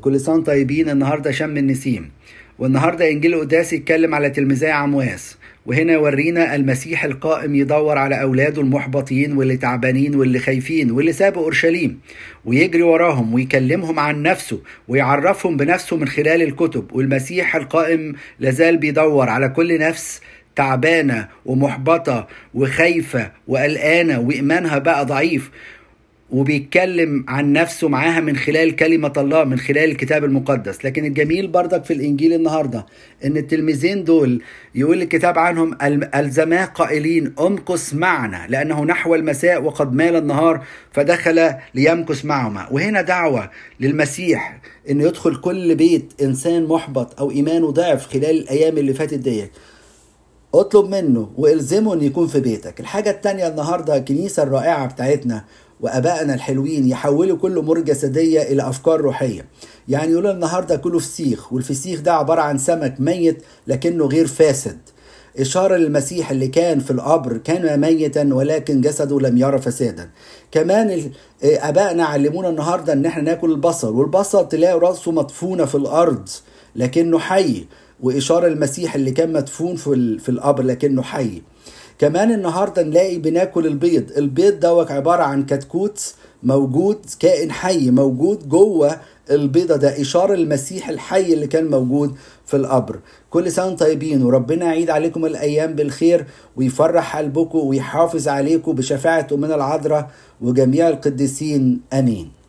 كل سنة طيبين النهاردة شم النسيم. والنهاردة إنجيل قداس يتكلم على تلميذي عمواس وهنا يورينا المسيح القائم يدور على أولاده المحبطين واللي تعبانين واللي خايفين واللي سابوا أورشليم. ويجري وراهم ويكلمهم عن نفسه ويعرفهم بنفسه من خلال الكتب. والمسيح القائم لازال بيدور على كل نفس تعبانة ومحبطة وخايفة وقلقانة وإيمانها بقى ضعيف. وبيتكلم عن نفسه معاها من خلال كلمة الله من خلال الكتاب المقدس. لكن الجميل برضك في الإنجيل النهاردة إن التلميذين دول يقول الكتاب عنهم ألزما قائلين امكث معنا لأنه نحو المساء وقد مال النهار فدخل ليمكث معهما. وهنا دعوة للمسيح إن يدخل كل بيت إنسان محبط أو إيمانه ضعف خلال الأيام اللي فاتت ديت. اطلب منه وإلزمه إن يكون في بيتك. الحاجة التانية النهاردة الكنيسة الرائعة بتاعتنا وآبائنا الحلوين يحولوا كل امور جسديه إلى أفكار روحية. يعني يقولوا النهارده كله فسيخ والفسيخ ده عبارة عن سمك ميت لكنه غير فاسد. إشارة للمسيح اللي كان في القبر كان ميتا ولكن جسده لم يرى فسادا. كمان أبائنا علمونا النهاردة إن إحنا ناكل البصل والبصل تلاقي رأسه مدفونة في الأرض لكنه حي. وإشارة للمسيح اللي كان مدفون في القبر لكنه حي. كمان النهارده نلاقي بناكل البيض. البيض دوت عبارة عن كتكوت موجود كائن حي موجود جوه البيضة ده إشارة المسيح الحي اللي كان موجود في القبر. كل سنة طيبين وربنا يعيد عليكم الأيام بالخير ويفرح قلبكم ويحافظ عليكم بشفاعة أمنا العذراء وجميع القديسين آمين.